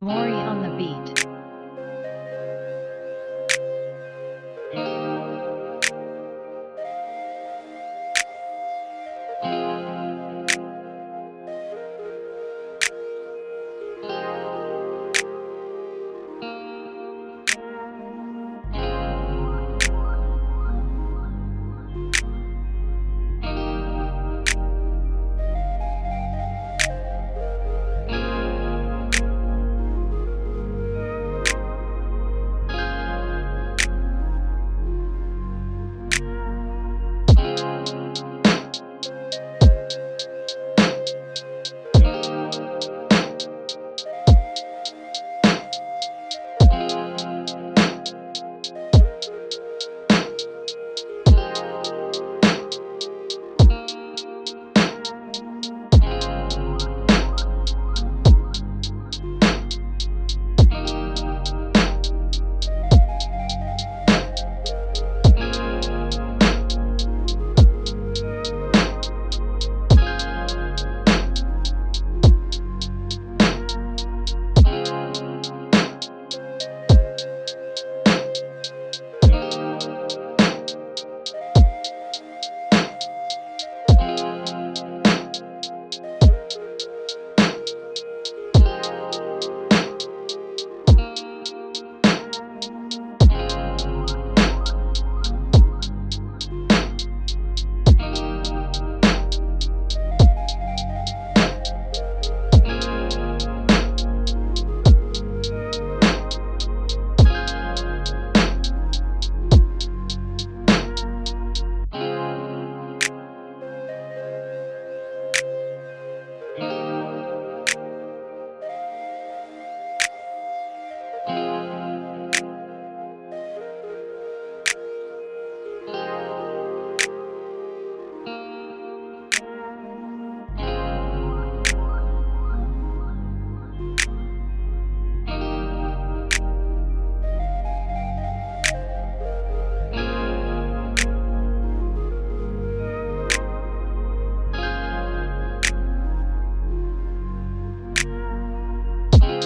Mori on the beat.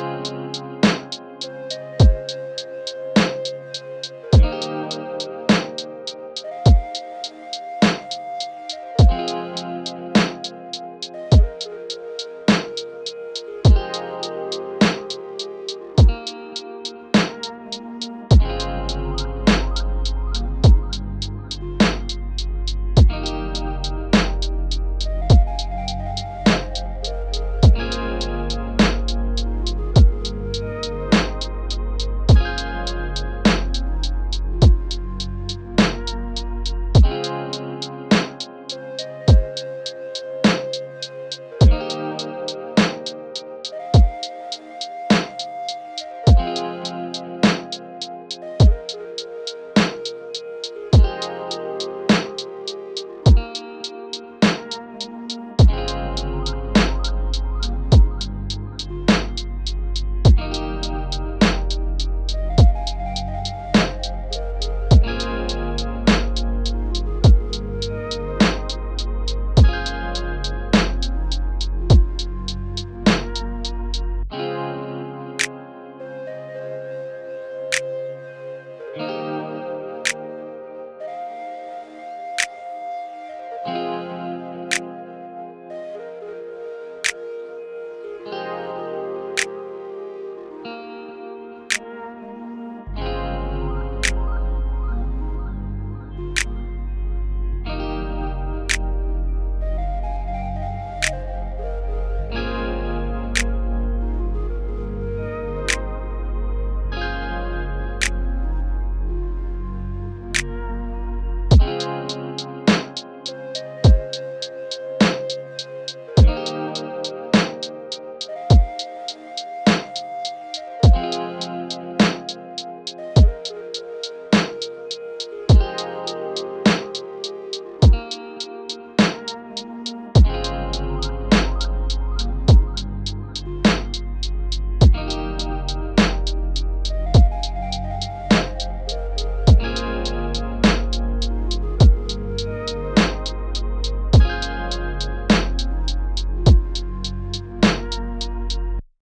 you